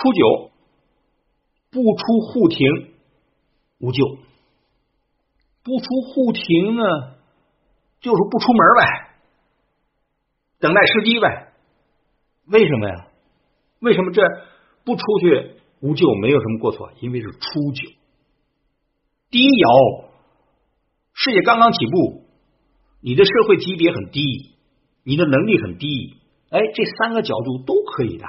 初九不出户庭无咎，不出户庭呢，就是不出门呗，等待时机呗。为什么呀？为什么这不出去无咎，没有什么过错？因为是初九，第一爻，事业刚刚起步，你的社会级别很低，你的能力很低，哎，这三个角度都可以的。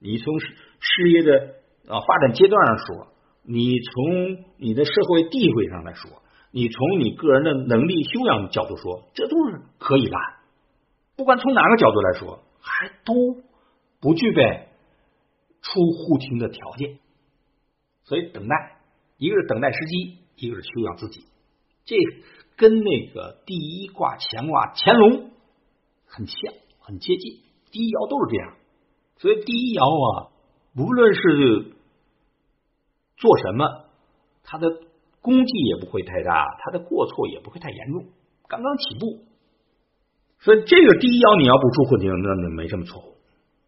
你从事事业的啊发展阶段上说，你从你的社会地位上来说，你从你个人的能力修养角度说，这都是可以的。不管从哪个角度来说，还都不具备出户庭的条件。所以等待，一个是等待时机，一个是修养自己。这跟那个第一卦乾卦乾隆很像，很接近。第一爻都是这样。所以第一爻啊，无论是做什么，他的功绩也不会太大，他的过错也不会太严重，刚刚起步。所以这个第一爻你要不出户庭，那那没什么错误。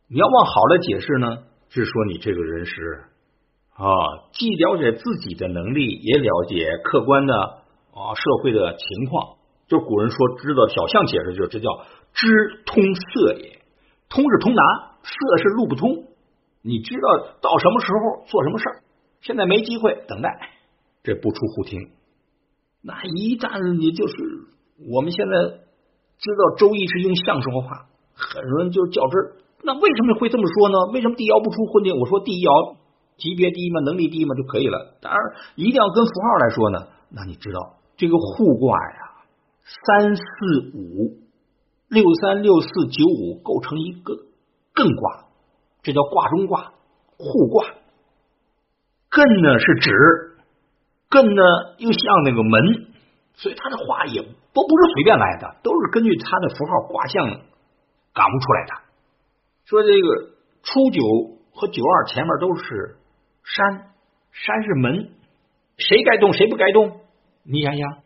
你要往好了解释呢，是说你这个人是啊，既了解自己的能力，也了解客观的啊社会的情况。就古人说，知道小象解释，就是这叫知通色也。通是通达。色是路不通，你知道到什么时候做什么事儿？现在没机会，等待，这不出户庭。那一旦你就是我们现在知道周易是用象说话，很多人就较真儿。那为什么会这么说呢？为什么地爻不出户庭？我说地爻级别低嘛，能力低嘛就可以了。当然一定要跟符号来说呢。那你知道这个互卦呀，三四五六三六四九五构成一个。艮卦，这叫卦中卦，互卦。艮呢是指，艮呢又像那个门，所以它的话也都不是随便来的，都是根据它的符号卦象感悟出来的。说这个初九和九二前面都是山，山是门，谁该动谁不该动？你想想，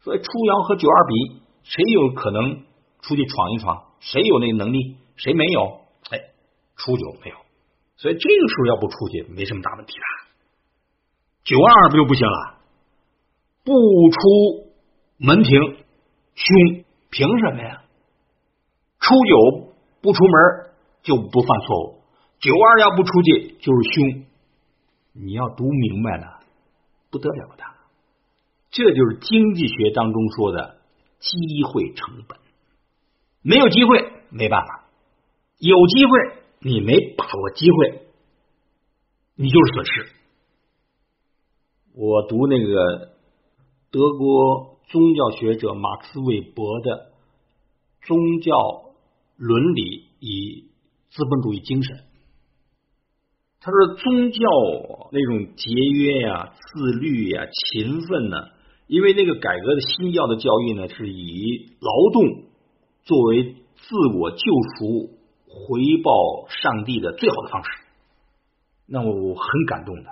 所以初爻和九二比，谁有可能出去闯一闯？谁有那个能力？谁没有？初九没有，所以这个时候要不出去没什么大问题的。九二不就不行了？不出门庭凶，凭什么呀？初九不出门就不犯错误，九二要不出去就是凶。你要读明白了，不得了的。这就是经济学当中说的机会成本。没有机会没办法，有机会。你没把握机会，你就是损失。我读那个德国宗教学者马克思韦伯的《宗教伦理与资本主义精神》，他说宗教那种节约呀、自律呀、勤奋呢，因为那个改革的新教的教育呢，是以劳动作为自我救赎。回报上帝的最好的方式，那我很感动的。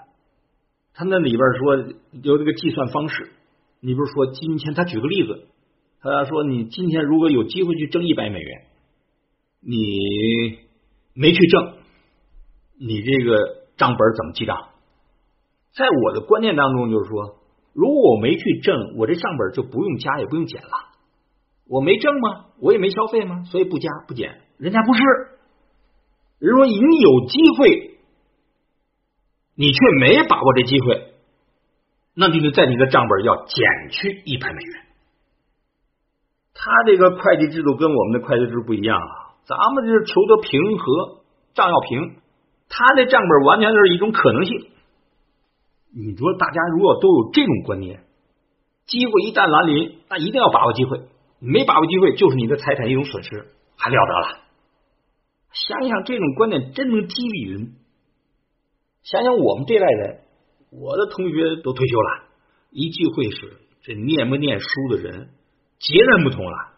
他那里边说有这个计算方式，你不是说今天？他举个例子，他说你今天如果有机会去挣一百美元，你没去挣，你这个账本怎么记账？在我的观念当中，就是说，如果我没去挣，我这账本就不用加也不用减了。我没挣吗？我也没消费吗？所以不加不减。人家不是，人说你有机会，你却没把握这机会，那就在你的账本要减去一百美元。他这个会计制度跟我们的会计制度不一样啊，咱们这是求得平和，账要平，他的账本完全就是一种可能性。你说大家如果都有这种观念，机会一旦来临，那一定要把握机会，没把握机会就是你的财产一种损失，还了得了。想想这种观点真能激励人。想想我们这代人，我的同学都退休了，一聚会时，这念不念书的人截然不同了。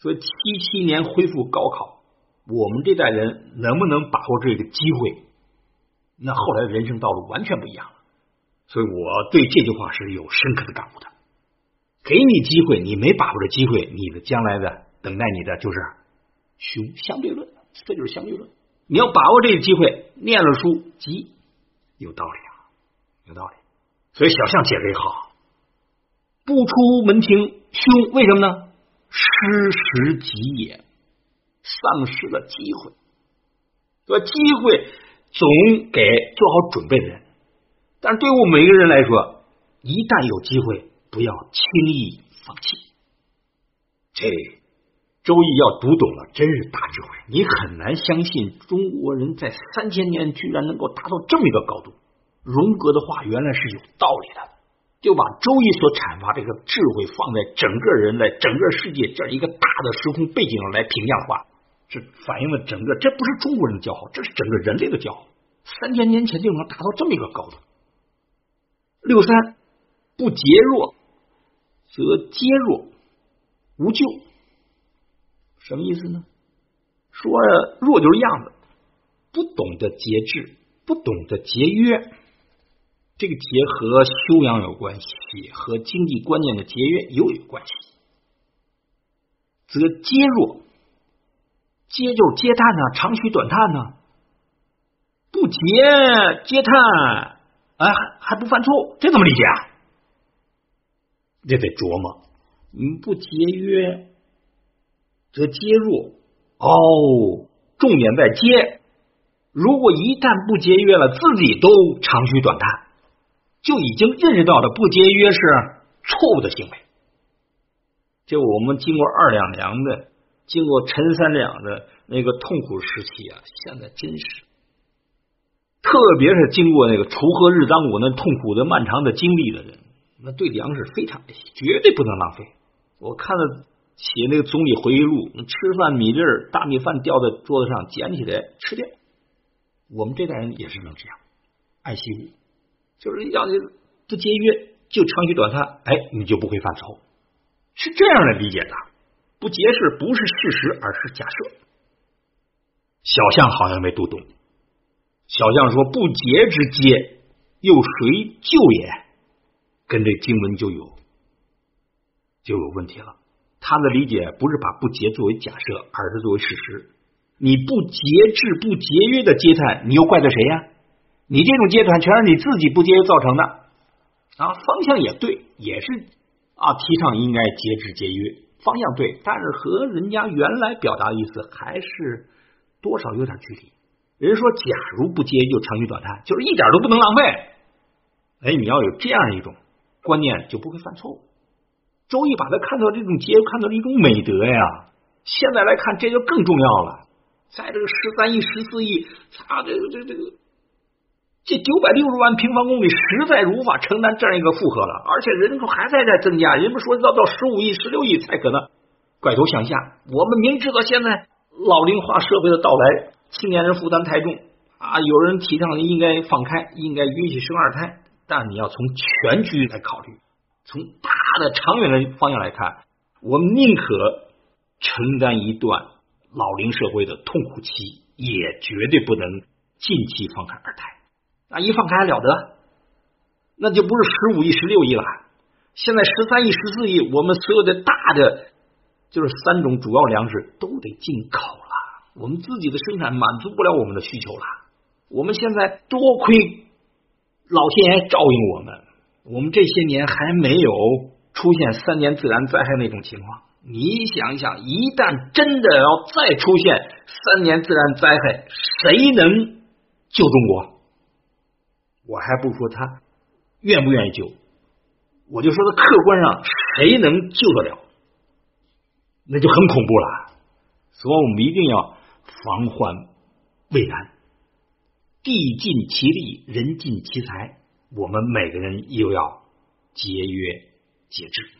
说七七年恢复高考，我们这代人能不能把握这个机会？那后来的人生道路完全不一样了。所以我对这句话是有深刻的感悟的。给你机会，你没把握着机会，你的将来的等待你的就是。凶相对论，这就是相对论。你要把握这个机会，念了书急，有道理啊，有道理。所以小象解释好，不出门庭凶，为什么呢？失时急也，丧失了机会。说机会总给做好准备的人，但是对我们每个人来说，一旦有机会，不要轻易放弃。这。周易要读懂了，真是大智慧。你很难相信中国人在三千年居然能够达到这么一个高度。荣格的话原来是有道理的，就把周易所阐发这个智慧放在整个人类、整个世界这样一个大的时空背景上来评价的话，是反映了整个这不是中国人的骄傲，这是整个人类的骄傲。三千年前就能达到这么一个高度。六三不节弱，则皆弱，无咎。什么意思呢？说弱就是样子，不懂得节制，不懂得节约。这个节和修养有关系，和经济观念的节约又有关系。则皆弱，皆就是嗟叹呢，长吁短叹呢。不节皆叹，啊，还不犯错，这怎么理解啊？这得琢磨。嗯，不节约。则皆弱哦，重点在节。如果一旦不节约了，自己都长吁短叹，就已经认识到了不节约是错误的行为。就我们经过二两粮的，经过陈三两的那个痛苦时期啊，现在真是，特别是经过那个锄禾日当午那痛苦的漫长的经历的人，那对粮食非常，绝对不能浪费。我看了。写那个总理回忆录，吃饭米粒儿、大米饭掉在桌子上，捡起来吃掉。我们这代人也是能这样，爱惜物，就是要你不节约就长吁短叹，哎，你就不会犯愁，是这样来理解的。不节制不是事实，而是假设。小象好像没读懂，小象说不节之节，又谁救也？跟这经文就有就有问题了。他的理解不是把不节作为假设，而是作为事实。你不节制、不节约的嗟叹，你又怪罪谁呀？你这种嗟叹全是你自己不节约造成的啊！方向也对，也是啊，提倡应该节制节约，方向对，但是和人家原来表达的意思还是多少有点距离。人说，假如不节约就长吁短叹，就是一点都不能浪费。哎，你要有这样一种观念，就不会犯错误。周易把它看到这种节，看到了一种美德呀。现在来看，这就更重要了。在这个十三亿、十四亿，啊这个这个这个这九百六十万平方公里，实在无法承担这样一个负荷了。而且人口还在在增加，人们说要到十五亿、十六亿才可能拐头向下。我们明知道现在老龄化社会的到来，青年人负担太重啊。有人提倡应该放开，应该允许生二胎，但你要从全局来考虑。从大的长远的方向来看，我们宁可承担一段老龄社会的痛苦期，也绝对不能近期放开二胎。啊，一放开还了得？那就不是十五亿、十六亿了。现在十三亿、十四亿，我们所有的大的就是三种主要粮食都得进口了。我们自己的生产满足不了我们的需求了。我们现在多亏老天爷照应我们。我们这些年还没有出现三年自然灾害那种情况。你想一想，一旦真的要再出现三年自然灾害，谁能救中国？我还不说他愿不愿意救，我就说他客观上谁能救得了，那就很恐怖了。所以我们一定要防患未然，地尽其力，人尽其才。我们每个人又要节约节制。